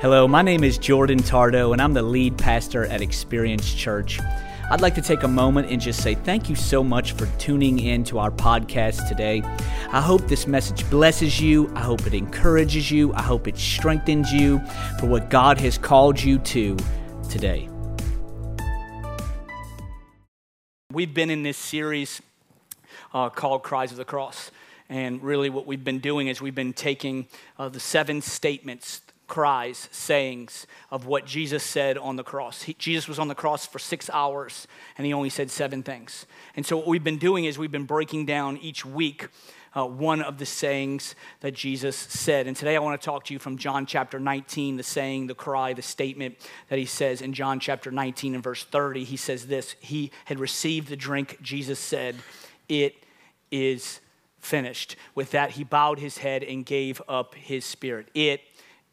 Hello, my name is Jordan Tardo, and I'm the lead pastor at Experience Church. I'd like to take a moment and just say thank you so much for tuning in to our podcast today. I hope this message blesses you. I hope it encourages you. I hope it strengthens you for what God has called you to today. We've been in this series uh, called Cries of the Cross. And really, what we've been doing is we've been taking uh, the seven statements cries, sayings of what Jesus said on the cross. He, Jesus was on the cross for six hours and he only said seven things. And so, what we've been doing is we've been breaking down each week uh, one of the sayings that Jesus said. And today I want to talk to you from John chapter 19, the saying, the cry, the statement that he says in John chapter 19 and verse 30. He says this He had received the drink, Jesus said, It is finished. With that, he bowed his head and gave up his spirit. It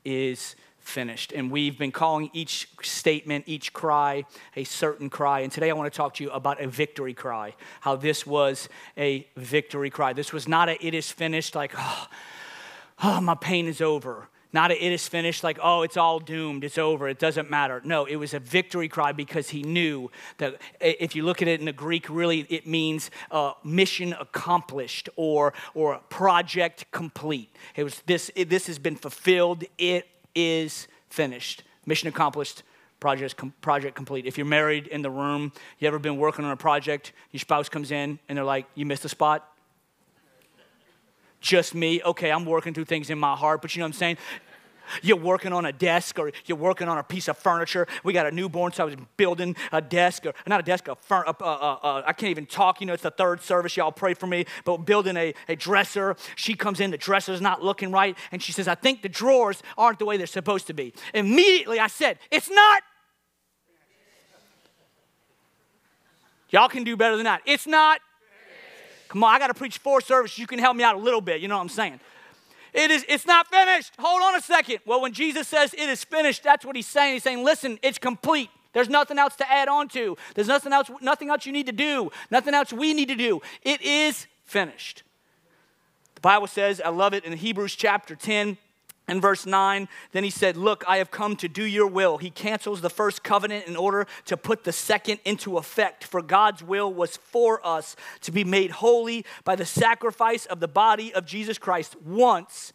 is finished. And we've been calling each statement, each cry, a certain cry. And today I want to talk to you about a victory cry, how this was a victory cry. This was not a it is finished, like, oh, oh my pain is over. Not a it is finished, like, oh, it's all doomed, it's over, it doesn't matter. No, it was a victory cry because he knew that if you look at it in the Greek, really it means uh, mission accomplished or, or project complete. It was this, it, this has been fulfilled, it is finished. Mission accomplished, project, project complete. If you're married in the room, you ever been working on a project, your spouse comes in and they're like, you missed a spot? Just me. Okay, I'm working through things in my heart, but you know what I'm saying? You're working on a desk or you're working on a piece of furniture. We got a newborn, so I was building a desk, or not a desk, a fur, I can't even talk. You know, it's the third service. Y'all pray for me. But building a, a dresser. She comes in, the dresser's not looking right, and she says, I think the drawers aren't the way they're supposed to be. Immediately I said, It's not. Y'all can do better than that. It's not Come on, I got to preach four services. You can help me out a little bit. You know what I'm saying? It is, it's not finished. Hold on a second. Well, when Jesus says it is finished, that's what he's saying. He's saying, listen, it's complete. There's nothing else to add on to. There's nothing else, nothing else you need to do. Nothing else we need to do. It is finished. The Bible says, I love it in Hebrews chapter 10, in verse 9, then he said, Look, I have come to do your will. He cancels the first covenant in order to put the second into effect. For God's will was for us to be made holy by the sacrifice of the body of Jesus Christ once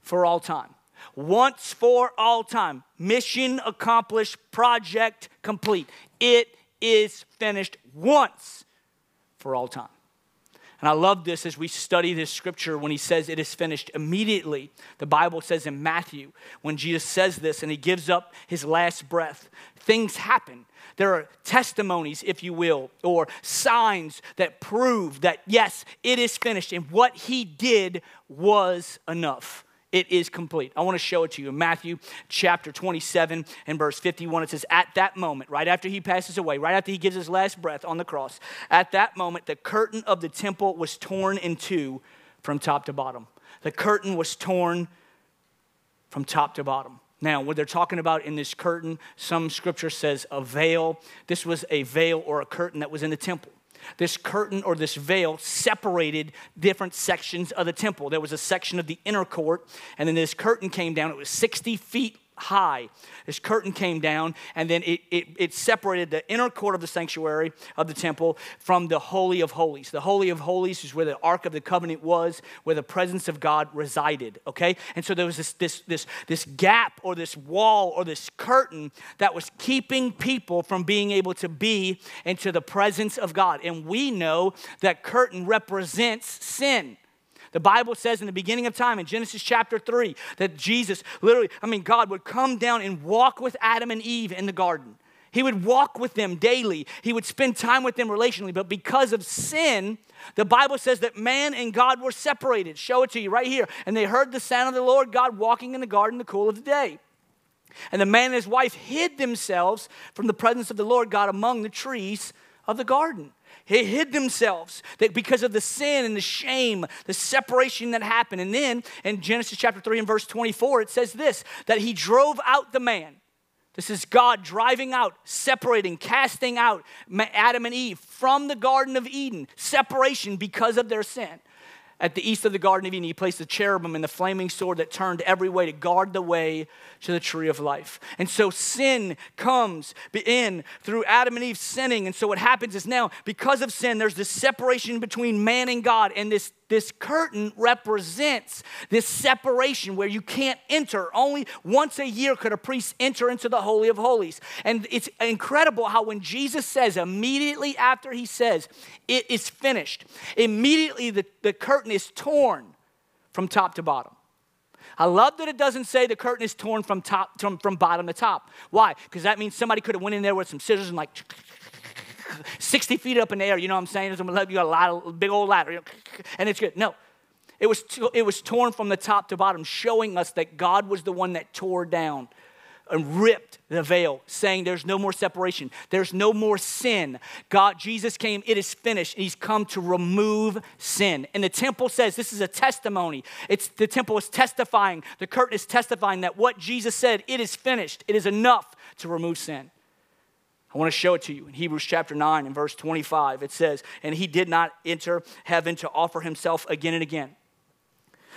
for all time. Once for all time. Mission accomplished, project complete. It is finished once for all time. And I love this as we study this scripture when he says it is finished immediately. The Bible says in Matthew, when Jesus says this and he gives up his last breath, things happen. There are testimonies, if you will, or signs that prove that, yes, it is finished. And what he did was enough. It is complete. I want to show it to you. In Matthew chapter 27 and verse 51, it says, At that moment, right after he passes away, right after he gives his last breath on the cross, at that moment, the curtain of the temple was torn in two from top to bottom. The curtain was torn from top to bottom. Now, what they're talking about in this curtain, some scripture says a veil. This was a veil or a curtain that was in the temple this curtain or this veil separated different sections of the temple. There was a section of the inner court, and then this curtain came down. It was 60 feet high. This curtain came down, and then it, it, it, separated the inner court of the sanctuary of the temple from the Holy of Holies. The Holy of Holies is where the Ark of the Covenant was, where the presence of God resided, okay? And so there was this, this, this, this gap or this wall or this curtain that was keeping people from being able to be into the presence of God. And we know that curtain represents sin. The Bible says in the beginning of time, in Genesis chapter 3, that Jesus, literally, I mean, God would come down and walk with Adam and Eve in the garden. He would walk with them daily. He would spend time with them relationally. But because of sin, the Bible says that man and God were separated. Show it to you right here. And they heard the sound of the Lord God walking in the garden in the cool of the day. And the man and his wife hid themselves from the presence of the Lord God among the trees of the garden. They hid themselves because of the sin and the shame, the separation that happened. And then in Genesis chapter 3 and verse 24, it says this that he drove out the man. This is God driving out, separating, casting out Adam and Eve from the Garden of Eden, separation because of their sin. At the east of the Garden of Eden, he placed the cherubim and the flaming sword that turned every way to guard the way to the tree of life. And so sin comes in through Adam and Eve sinning. And so what happens is now, because of sin, there's this separation between man and God. And this, this curtain represents this separation where you can't enter. Only once a year could a priest enter into the Holy of Holies. And it's incredible how when Jesus says, immediately after he says, it is finished, immediately the, the curtain is torn from top to bottom. I love that it doesn't say the curtain is torn from top from, from bottom to top. Why? Because that means somebody could have went in there with some scissors and like 60 feet up in the air. You know what I'm saying? You got a lot big old ladder, and it's good. No, it was it was torn from the top to bottom, showing us that God was the one that tore down and ripped the veil, saying there's no more separation, there's no more sin. God, Jesus came, it is finished. He's come to remove sin. And the temple says this is a testimony. It's the temple is testifying, the curtain is testifying that what Jesus said, it is finished. It is enough to remove sin. I want to show it to you in Hebrews chapter 9 and verse 25. It says, And he did not enter heaven to offer himself again and again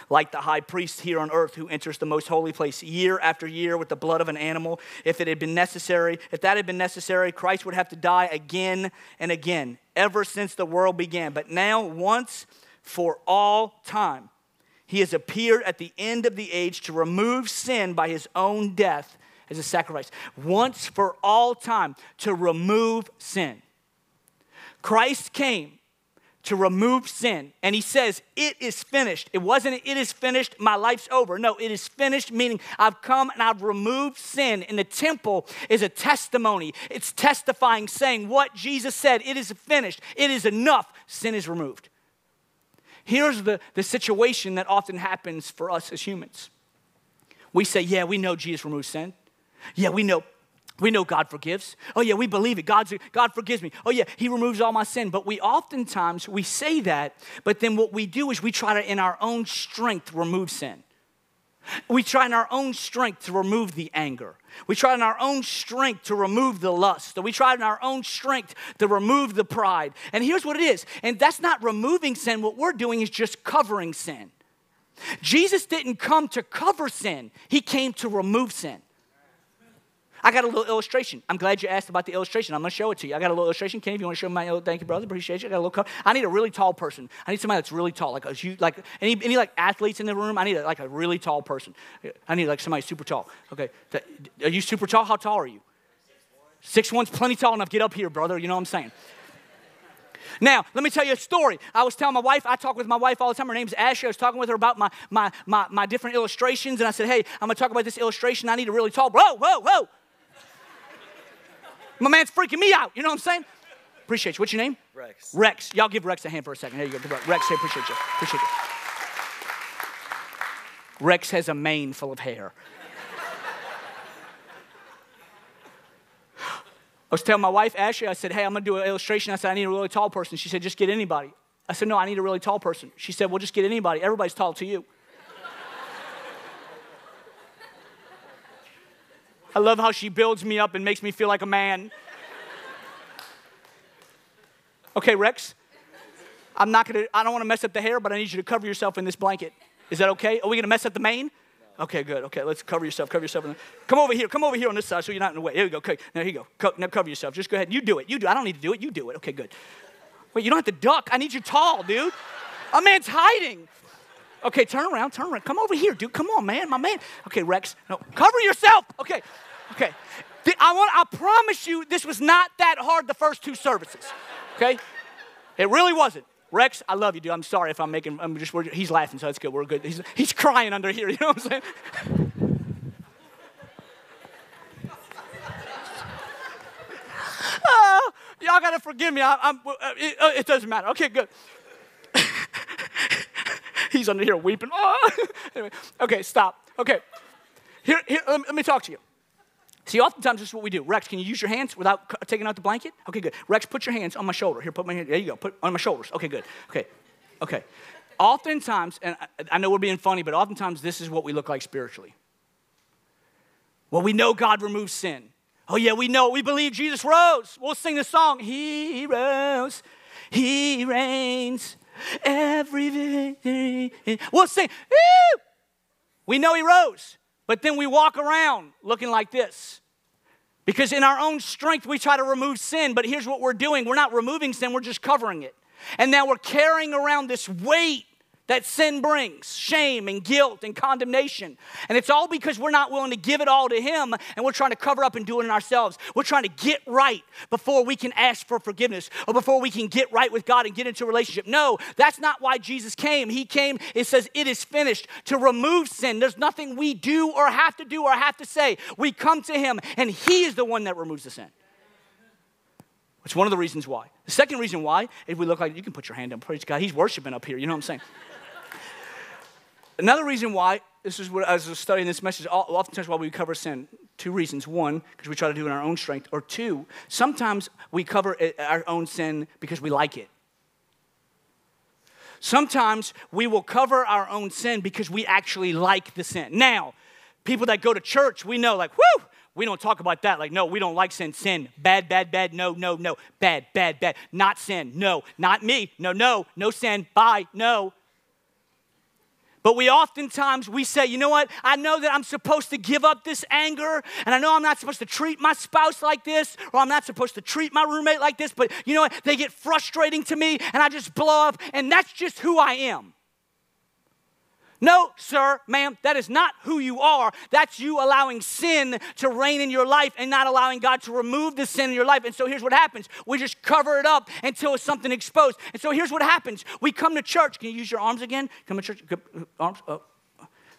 like the high priest here on earth who enters the most holy place year after year with the blood of an animal. If it had been necessary, if that had been necessary, Christ would have to die again and again, ever since the world began. But now, once for all time, he has appeared at the end of the age to remove sin by his own death as a sacrifice. Once for all time to remove sin. Christ came to remove sin. And he says, It is finished. It wasn't, It is finished, my life's over. No, it is finished, meaning I've come and I've removed sin. And the temple is a testimony, it's testifying, saying what Jesus said it is finished, it is enough, sin is removed. Here's the, the situation that often happens for us as humans. We say, Yeah, we know Jesus removed sin. Yeah, we know we know God forgives. Oh yeah, we believe it. God's, God forgives me. Oh yeah, He removes all my sin. But we oftentimes we say that, but then what we do is we try to, in our own strength, remove sin. We try in our own strength to remove the anger. We try in our own strength to remove the lust. We try in our own strength to remove the pride. And here's what it is. And that's not removing sin. What we're doing is just covering sin. Jesus didn't come to cover sin, He came to remove sin. I got a little illustration. I'm glad you asked about the illustration. I'm going to show it to you. I got a little illustration. Kenny, if you want to show my, oh, thank you, brother. Appreciate you. I got a little. Cover. I need a really tall person. I need somebody that's really tall. Like, a, like any, any like athletes in the room. I need a, like a really tall person. I need like somebody super tall. Okay, are you super tall? How tall are you? Six one's plenty tall enough. Get up here, brother. You know what I'm saying? Now, let me tell you a story. I was telling my wife, I talk with my wife all the time. Her name's Ashley. I was talking with her about my, my, my, my different illustrations, and I said, hey, I'm going to talk about this illustration. I need a really tall. Whoa, whoa, whoa. My man's freaking me out. You know what I'm saying? Appreciate you. What's your name? Rex. Rex. Y'all give Rex a hand for a second. There you go. Rex, hey, appreciate you. Appreciate you. Rex has a mane full of hair. I was telling my wife, Ashley, I said, hey, I'm going to do an illustration. I said, I need a really tall person. She said, just get anybody. I said, no, I need a really tall person. She said, well, just get anybody. Everybody's tall to you. I love how she builds me up and makes me feel like a man. Okay, Rex, I'm not gonna, I don't wanna mess up the hair, but I need you to cover yourself in this blanket. Is that okay? Are we gonna mess up the mane? Okay, good. Okay, let's cover yourself. Cover yourself. Come over here. Come over here on this side so you're not in the way. Here we go. Okay, now here you go. Co- now cover yourself. Just go ahead. You do it. You do. It. I don't need to do it. You do it. Okay, good. Wait, you don't have to duck. I need you tall, dude. A man's hiding. Okay, turn around, turn around. Come over here, dude. Come on, man, my man. Okay, Rex. No, cover yourself. Okay, okay. I want. I promise you, this was not that hard the first two services. Okay, it really wasn't. Rex, I love you, dude. I'm sorry if I'm making. I'm just. he's laughing, so that's good. We're good. He's, he's crying under here. You know what I'm saying? oh, y'all gotta forgive me. I, am uh, it, uh, it doesn't matter. Okay, good. He's under here weeping. Oh. anyway, okay, stop. Okay, here, here let, me, let me talk to you. See, oftentimes this is what we do. Rex, can you use your hands without taking out the blanket? Okay, good. Rex, put your hands on my shoulder. Here, put my hand. There you go. Put on my shoulders. Okay, good. Okay, okay. Oftentimes, and I, I know we're being funny, but oftentimes this is what we look like spiritually. Well, we know God removes sin. Oh, yeah, we know. We believe Jesus rose. We'll sing the song. He rose. He reigns every victory. We'll sing, Woo! we know he rose, but then we walk around looking like this. Because in our own strength, we try to remove sin, but here's what we're doing we're not removing sin, we're just covering it. And now we're carrying around this weight that sin brings shame and guilt and condemnation. And it's all because we're not willing to give it all to Him and we're trying to cover up and do it in ourselves. We're trying to get right before we can ask for forgiveness or before we can get right with God and get into a relationship. No, that's not why Jesus came. He came, it says, it is finished to remove sin. There's nothing we do or have to do or have to say. We come to Him and He is the one that removes the sin. It's one of the reasons why. The second reason why, if we look like, you can put your hand up, praise God. He's worshiping up here, you know what I'm saying? Another reason why, this is what I was studying this message, oftentimes why we cover sin. Two reasons. One, because we try to do it in our own strength. Or two, sometimes we cover our own sin because we like it. Sometimes we will cover our own sin because we actually like the sin. Now, people that go to church, we know, like, whoo, we don't talk about that. Like, no, we don't like sin. Sin, bad, bad, bad, no, no, no, bad, bad, bad. Not sin, no, not me, no, no, no sin, bye, no. But we oftentimes we say, you know what? I know that I'm supposed to give up this anger, and I know I'm not supposed to treat my spouse like this, or I'm not supposed to treat my roommate like this, but you know what? They get frustrating to me, and I just blow up, and that's just who I am. No, sir, ma'am, that is not who you are. That's you allowing sin to reign in your life and not allowing God to remove the sin in your life. And so here's what happens we just cover it up until it's something exposed. And so here's what happens we come to church. Can you use your arms again? Come to church. Uh, arms. Oh.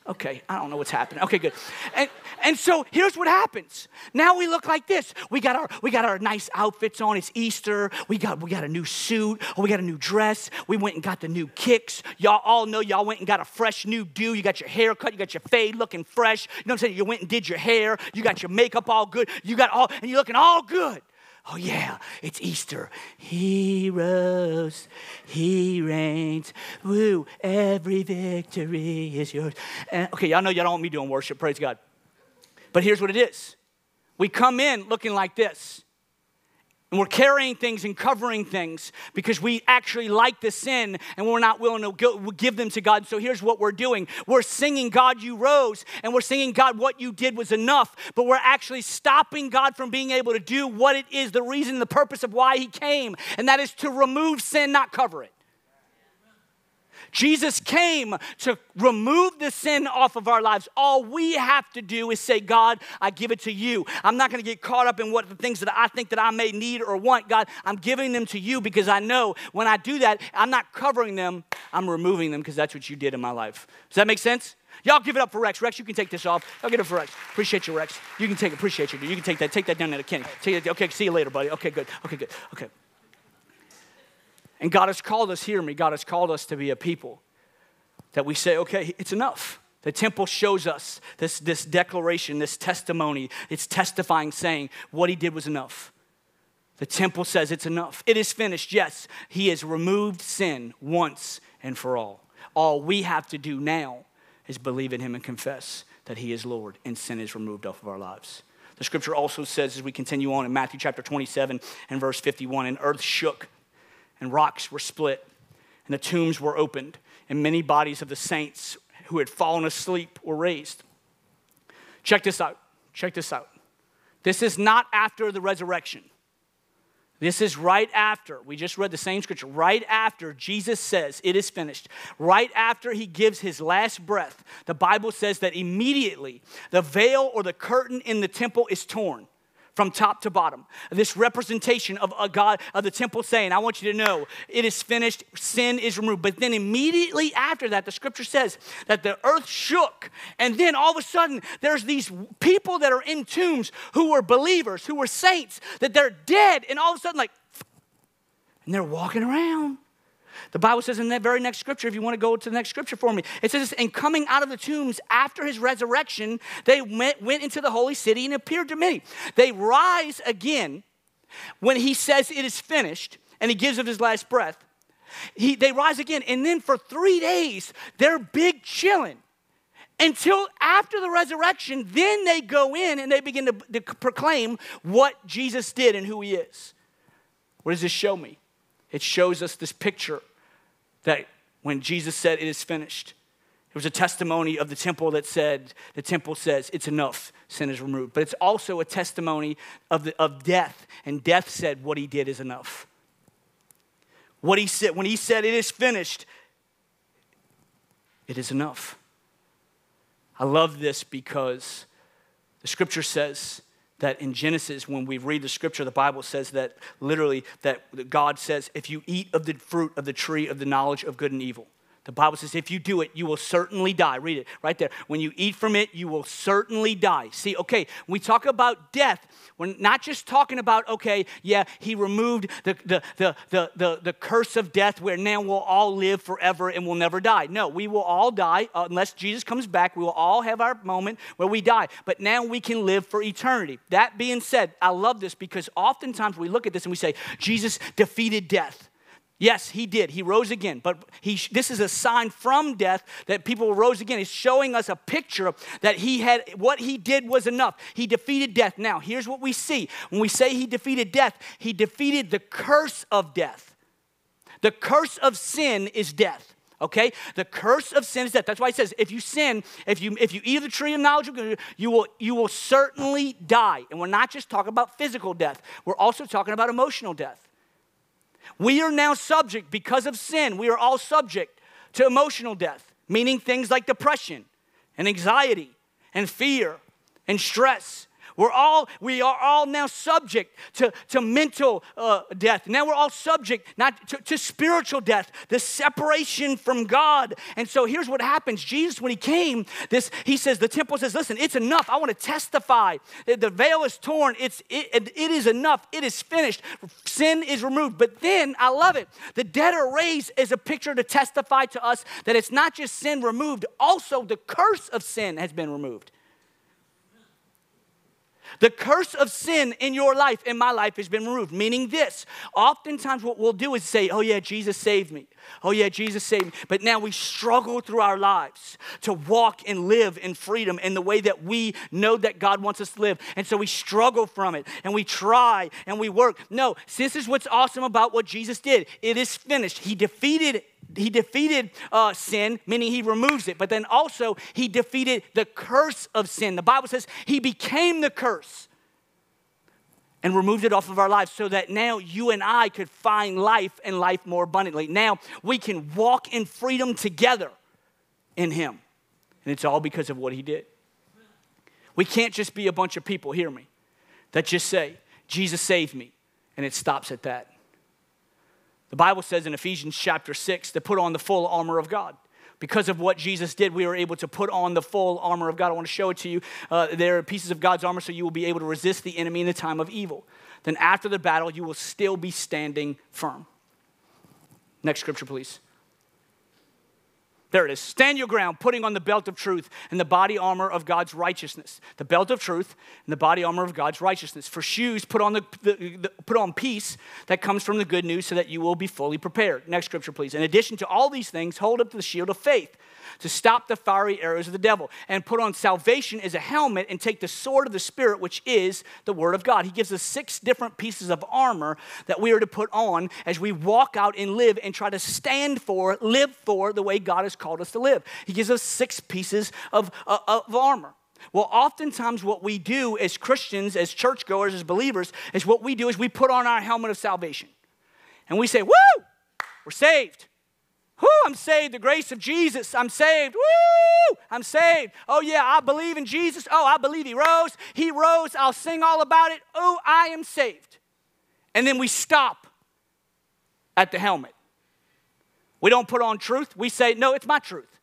Okay, I don't know what's happening. Okay, good. And, and so here's what happens. Now we look like this. We got our we got our nice outfits on. It's Easter. We got we got a new suit. We got a new dress. We went and got the new kicks. Y'all all know y'all went and got a fresh new do. You got your hair cut. You got your fade looking fresh. You know what I'm saying? You went and did your hair. You got your makeup all good. You got all and you're looking all good. Oh, yeah, it's Easter. He rose, He reigns. Woo, every victory is yours. And, okay, y'all know y'all don't want me doing worship, praise God. But here's what it is we come in looking like this. And we're carrying things and covering things because we actually like the sin and we're not willing to give them to God. So here's what we're doing we're singing, God, you rose, and we're singing, God, what you did was enough, but we're actually stopping God from being able to do what it is, the reason, the purpose of why He came, and that is to remove sin, not cover it. Jesus came to remove the sin off of our lives. All we have to do is say, God, I give it to you. I'm not going to get caught up in what the things that I think that I may need or want. God, I'm giving them to you because I know when I do that, I'm not covering them, I'm removing them because that's what you did in my life. Does that make sense? Y'all give it up for Rex. Rex, you can take this off. I'll get it for Rex. Appreciate you, Rex. You can take it. Appreciate you. You can take that. Take that down to Kenny. Take it. Okay, see you later, buddy. Okay, good. Okay, good. Okay. And God has called us, hear me, God has called us to be a people that we say, okay, it's enough. The temple shows us this, this declaration, this testimony. It's testifying, saying what he did was enough. The temple says it's enough. It is finished. Yes, he has removed sin once and for all. All we have to do now is believe in him and confess that he is Lord and sin is removed off of our lives. The scripture also says, as we continue on in Matthew chapter 27 and verse 51, and earth shook and rocks were split, and the tombs were opened, and many bodies of the saints who had fallen asleep were raised. Check this out. Check this out. This is not after the resurrection. This is right after, we just read the same scripture, right after Jesus says, It is finished. Right after he gives his last breath, the Bible says that immediately the veil or the curtain in the temple is torn from top to bottom. This representation of a God of the temple saying, I want you to know it is finished, sin is removed. But then immediately after that, the scripture says that the earth shook. And then all of a sudden, there's these people that are in tombs who were believers, who were saints, that they're dead. And all of a sudden, like, and they're walking around. The Bible says in that very next scripture, if you want to go to the next scripture for me, it says, And coming out of the tombs after his resurrection, they went, went into the holy city and appeared to many. They rise again when he says it is finished and he gives of his last breath. He, they rise again, and then for three days, they're big chilling until after the resurrection, then they go in and they begin to, to, proclaim what Jesus did and who he is. What does this show me? It shows us this picture that when Jesus said, It is finished, it was a testimony of the temple that said, the temple says, it's enough, sin is removed. But it's also a testimony of, the, of death, and death said, what he did is enough. What he said, when he said, it is finished, it is enough. I love this because the scripture says that in Genesis, when we read the scripture, the Bible says that literally, that God says, if you eat of the fruit of the tree of the knowledge of good and evil, the Bible says, if you do it, you will certainly die. Read it right there. When you eat from it, you will certainly die. See, okay, when we talk about death, we're not just talking about, okay, yeah, he removed the, the, the, the, the, the curse of death where now we'll all live forever and we'll never die. No, we will all die uh, unless Jesus comes back. We will all have our moment where we die. But now we can live for eternity. That being said, I love this because oftentimes we look at this and we say, Jesus defeated death. Yes, he did. He rose again. But he, this is a sign from death that people rose again. He's showing us a picture that he had, what he did was enough. He defeated death. Now, here's what we see. When we say he defeated death, he defeated the curse of death. The curse of sin is death. Okay? The curse of sin is death. That's why he says, if you sin, if you if you eat of the tree of knowledge you will you will certainly die. And we're not just talking about physical death, we're also talking about emotional death. We are now subject, because of sin, we are all subject to emotional death, meaning things like depression and anxiety and fear and stress we're all, we are all now subject to, to mental uh, death. Now we're all subject not to, to spiritual death, the separation from God. And so here's what happens. Jesus, when he came, this he says, the temple says, listen, it's enough. I want to testify. The veil is torn. It's it, it is enough. It is finished. Sin is removed. But then I love it. The dead are raised is a picture to testify to us that it's not just sin removed, also the curse of sin has been removed. The curse of sin in your life, in my life, has been removed. Meaning this oftentimes, what we'll do is say, Oh, yeah, Jesus saved me. Oh, yeah, Jesus saved me. But now we struggle through our lives to walk and live in freedom in the way that we know that God wants us to live. And so we struggle from it and we try and we work. No, this is what's awesome about what Jesus did. It is finished. He defeated he defeated uh, sin, meaning he removes it, but then also he defeated the curse of sin. The Bible says he became the curse and removed it off of our lives so that now you and I could find life and life more abundantly. Now we can walk in freedom together in Him. And it's all because of what He did. We can't just be a bunch of people, hear me, that just say, Jesus saved me, and it stops at that. The Bible says in Ephesians chapter 6 to put on the full armor of God. Because of what Jesus did, we were able to put on the full armor of God. I want to show it to you. Uh, there are pieces of God's armor so you will be able to resist the enemy in the time of evil. Then, after the battle, you will still be standing firm. Next scripture, please. There it is. Stand your ground, putting on the belt of truth and the body armor of God's righteousness. The belt of truth and the body armor of God's righteousness. For shoes, put on the, the, the, put on peace that comes from the good news, so that you will be fully prepared. Next scripture, please. In addition to all these things, hold up the shield of faith to stop the fiery arrows of the devil, and put on salvation as a helmet and take the sword of the Spirit, which is the Word of God. He gives us six different pieces of armor that we are to put on as we walk out and live and try to stand for, live for the way God has called us to live. He gives us six pieces of, uh, of armor. Well, oftentimes, what we do as Christians, as churchgoers, as believers, is what we do is we put on our helmet of salvation. And we say, Woo! We're saved. Whoo, I'm saved. The grace of Jesus. I'm saved. Woo! I'm saved. Oh, yeah, I believe in Jesus. Oh, I believe He rose. He rose. I'll sing all about it. Oh, I am saved. And then we stop at the helmet. We don't put on truth. We say, no, it's my truth.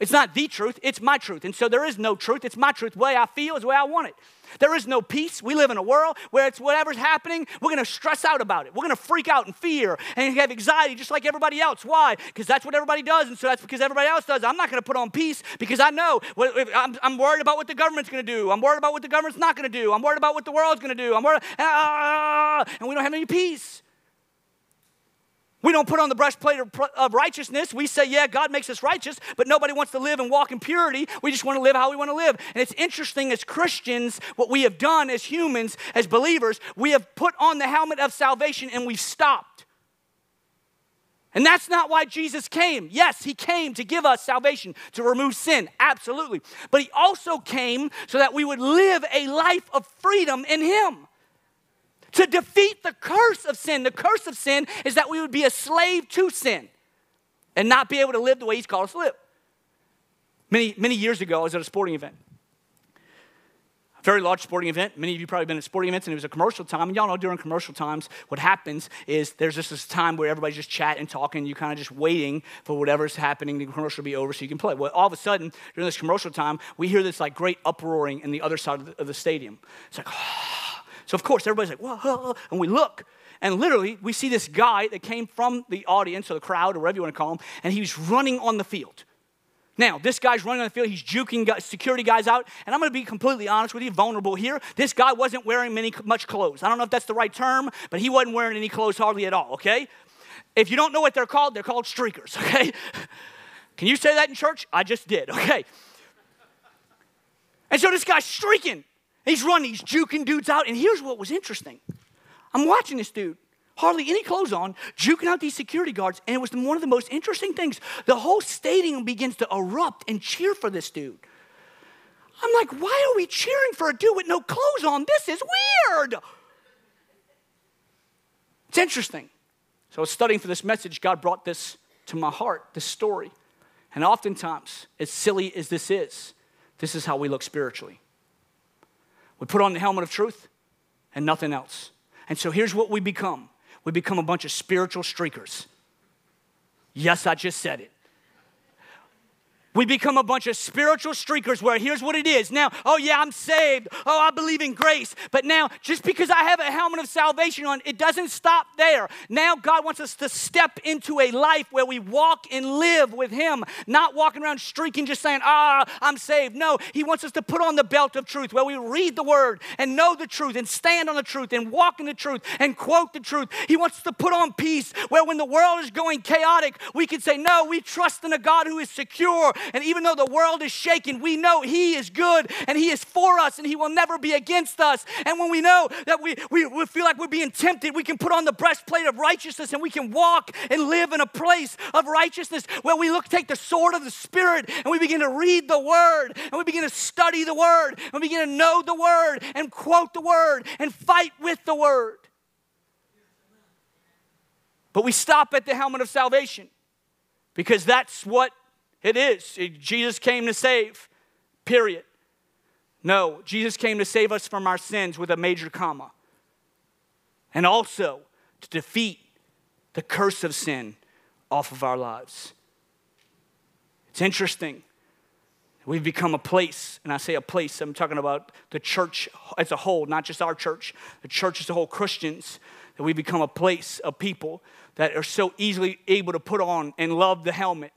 It's not the truth, it's my truth. And so there is no truth. It's my truth. The way I feel is the way I want it. There is no peace. We live in a world where it's whatever's happening, we're going to stress out about it. We're going to freak out and fear and have anxiety just like everybody else. Why? Because that's what everybody does. And so that's because everybody else does. I'm not going to put on peace because I know I'm, I'm worried about what the government's going to do. I'm worried about what the government's not going to do. I'm worried about what the world's going to do. I'm worried, ah, and we don't have any peace. We don't put on the breastplate of righteousness. We say, yeah, God makes us righteous, but nobody wants to live and walk in purity. We just want to live how we want to live. And it's interesting as Christians, what we have done as humans, as believers, we have put on the helmet of salvation and we've stopped. And that's not why Jesus came. Yes, he came to give us salvation, to remove sin, absolutely. But he also came so that we would live a life of freedom in him. To defeat the curse of sin. The curse of sin is that we would be a slave to sin and not be able to live the way he's called us to live. Many, many years ago, I was at a sporting event very large sporting event. Many of you probably been at sporting events, and it was a commercial time. And y'all know during commercial times, what happens is there's just this time where everybody's just chatting, and talking, you kind of just waiting for whatever's happening, the commercial to be over so you can play. Well, all of a sudden, during this commercial time, we hear this like great uproaring in the other side of the, of the stadium. It's like, oh. So of course, everybody's like, whoa, and we look. And literally, we see this guy that came from the audience or the crowd or whatever you want to call him, and he's running on the field. Now, this guy's running on the field. He's juking security guys out. And I'm going to be completely honest with you, vulnerable here. This guy wasn't wearing many, much clothes. I don't know if that's the right term, but he wasn't wearing any clothes hardly at all, okay? If you don't know what they're called, they're called streakers, okay? Can you say that in church? I just did, okay? And so this guy's streaking. He's running, he's juking dudes out. And here's what was interesting I'm watching this dude hardly any clothes on, juking out these security guards. And it was one of the most interesting things. The whole stadium begins to erupt and cheer for this dude. I'm like, why are we cheering for a dude with no clothes on? This is weird. It's interesting. So I was studying for this message. God brought this to my heart, this story. And oftentimes, as silly as this is, this is how we look spiritually. We put on the helmet of truth and nothing else. And so here's what we become we become a bunch of spiritual streakers. Yes, I just said it. We become a bunch of spiritual streakers where here's what it is. Now, oh yeah, I'm saved. Oh, I believe in grace. But now, just because I have a helmet of salvation on, it doesn't stop there. Now, God wants us to step into a life where we walk and live with Him, not walking around streaking, just saying, ah, I'm saved. No, He wants us to put on the belt of truth where we read the Word and know the truth and stand on the truth and walk in the truth and quote the truth. He wants us to put on peace where when the world is going chaotic, we can say, no, we trust in a God who is secure and even though the world is shaking, we know He is good and He is for us and He will never be against us. And when we know that we, we, we feel like we're being tempted, we can put on the breastplate of righteousness and we can walk and live in a place of righteousness where we look, take the sword of the Spirit and we begin to read the Word and we begin to study the Word and we begin to know the Word and quote the Word and fight with the Word. But we stop at the helmet of salvation because that's what it is. Jesus came to save, period. No, Jesus came to save us from our sins with a major comma. And also to defeat the curse of sin off of our lives. It's interesting. We've become a place, and I say a place, I'm talking about the church as a whole, not just our church, the church as a whole, Christians, that we've become a place of people that are so easily able to put on and love the helmet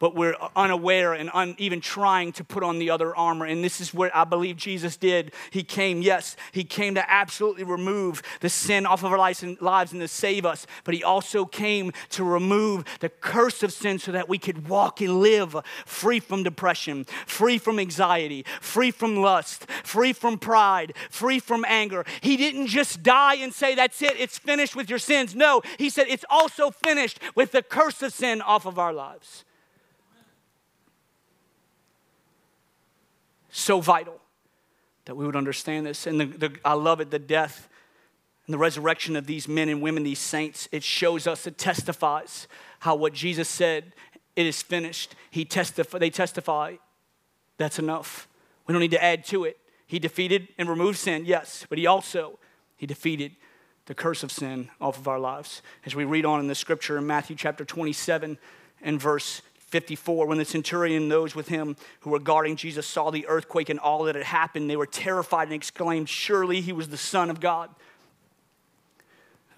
but we're unaware and un, even trying to put on the other armor. And this is what I believe Jesus did. He came, yes, He came to absolutely remove the sin off of our lives and, lives and to save us, but He also came to remove the curse of sin so that we could walk and live free from depression, free from anxiety, free from lust, free from pride, free from anger. He didn't just die and say, That's it, it's finished with your sins. No, He said, It's also finished with the curse of sin off of our lives. So vital that we would understand this. And the, the, I love it the death and the resurrection of these men and women, these saints, it shows us, it testifies how what Jesus said, it is finished. He testify, they testify, that's enough. We don't need to add to it. He defeated and removed sin, yes, but he also he defeated the curse of sin off of our lives. As we read on in the scripture in Matthew chapter 27 and verse 54, when the centurion and those with him who were guarding Jesus saw the earthquake and all that had happened, they were terrified and exclaimed, Surely he was the Son of God.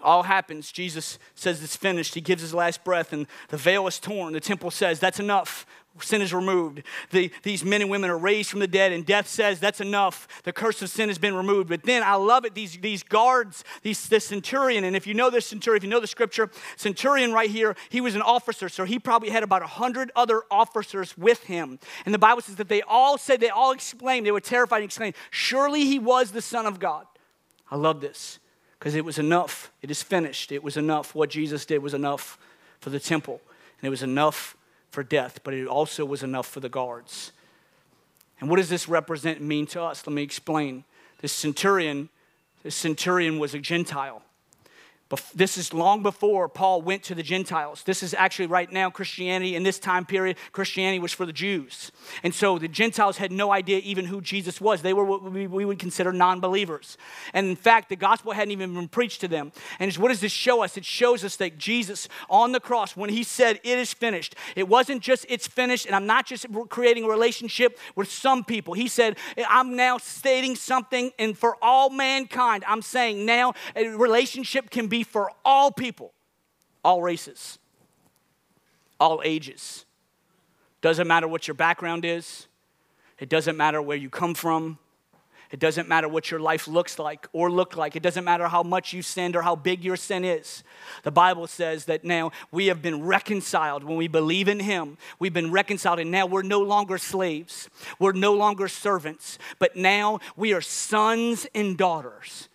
All happens. Jesus says it's finished. He gives his last breath, and the veil is torn. The temple says, That's enough sin is removed. The, these men and women are raised from the dead, and death says that's enough. The curse of sin has been removed. But then I love it, these, these guards, these, this centurion, and if you know this centurion, if you know the scripture, centurion right here, he was an officer, so he probably had about a hundred other officers with him. And the Bible says that they all said, they all exclaimed, they were terrified and exclaimed, Surely he was the Son of God. I love this because it was enough. It is finished. It was enough. What Jesus did was enough for the temple, and it was enough for death, but it also was enough for the guards. And what does this represent mean to us? Let me explain. This centurion, this centurion was a Gentile. This is long before Paul went to the Gentiles. This is actually right now Christianity. In this time period, Christianity was for the Jews. And so the Gentiles had no idea even who Jesus was. They were what we would consider non believers. And in fact, the gospel hadn't even been preached to them. And what does this show us? It shows us that Jesus on the cross, when he said, It is finished, it wasn't just it's finished, and I'm not just creating a relationship with some people. He said, I'm now stating something, and for all mankind, I'm saying now a relationship can be for all people, all races, all ages. Doesn't matter what your background is, it doesn't matter where you come from. It doesn't matter what your life looks like or look like. It doesn't matter how much you sinned or how big your sin is. The Bible says that now we have been reconciled when we believe in Him. We've been reconciled, and now we're no longer slaves. We're no longer servants, but now we are sons and daughters.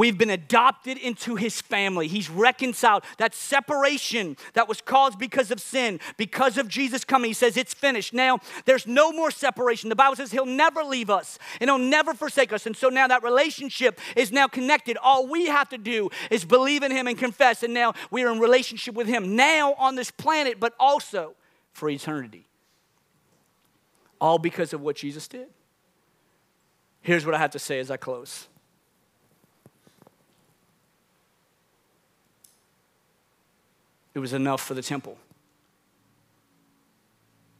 We've been adopted into his family. He's reconciled. That separation that was caused because of sin, because of Jesus coming, he says it's finished. Now, there's no more separation. The Bible says he'll never leave us and he'll never forsake us. And so now that relationship is now connected. All we have to do is believe in him and confess. And now we are in relationship with him now on this planet, but also for eternity. All because of what Jesus did. Here's what I have to say as I close. It was enough for the temple.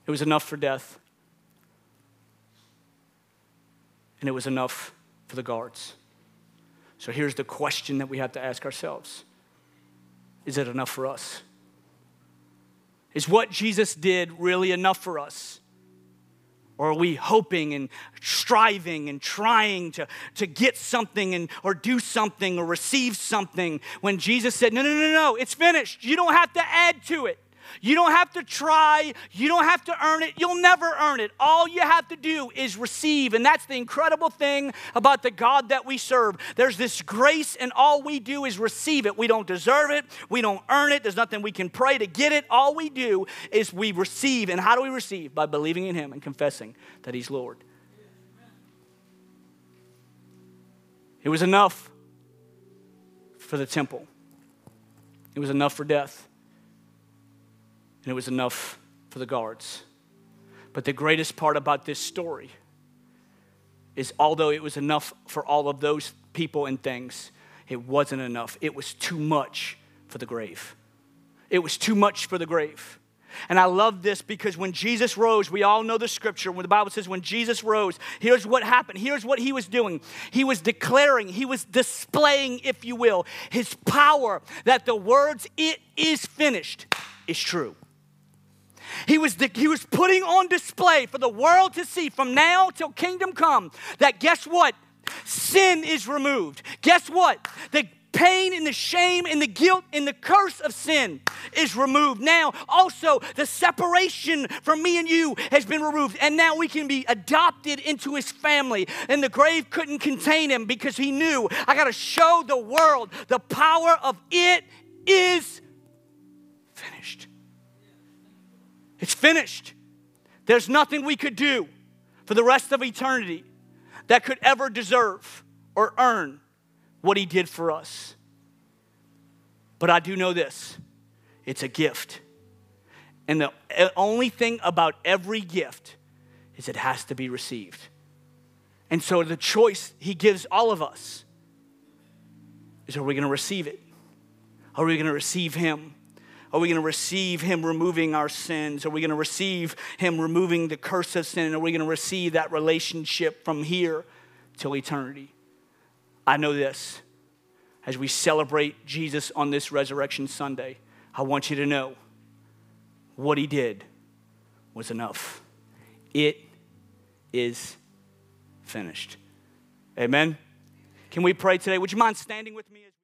It was enough for death. And it was enough for the guards. So here's the question that we have to ask ourselves Is it enough for us? Is what Jesus did really enough for us? Or are we hoping and striving and trying to, to get something and, or do something or receive something when Jesus said, No, no, no, no, it's finished. You don't have to add to it. You don't have to try. You don't have to earn it. You'll never earn it. All you have to do is receive. And that's the incredible thing about the God that we serve. There's this grace, and all we do is receive it. We don't deserve it. We don't earn it. There's nothing we can pray to get it. All we do is we receive. And how do we receive? By believing in Him and confessing that He's Lord. It was enough for the temple, it was enough for death and it was enough for the guards. But the greatest part about this story is although it was enough for all of those people and things, it wasn't enough. It was too much for the grave. It was too much for the grave. And I love this because when Jesus rose, we all know the scripture when the Bible says when Jesus rose, here's what happened. Here's what he was doing. He was declaring, he was displaying, if you will, his power that the words, it is finished, is true. He was, he was putting on display for the world to see from now till kingdom come that guess what? Sin is removed. Guess what? The pain and the shame and the guilt and the curse of sin is removed. Now, also, the separation from me and you has been removed, and now we can be adopted into his family. And the grave couldn't contain him because he knew I got to show the world the power of it is finished. Finished. There's nothing we could do for the rest of eternity that could ever deserve or earn what He did for us. But I do know this it's a gift. And the only thing about every gift is it has to be received. And so the choice He gives all of us is are we going to receive it? Are we going to receive Him? Are we going to receive Him removing our sins? Are we going to receive Him removing the curse of sin? Are we going to receive that relationship from here till eternity? I know this. As we celebrate Jesus on this Resurrection Sunday, I want you to know what He did was enough. It is finished. Amen. Can we pray today? Would you mind standing with me?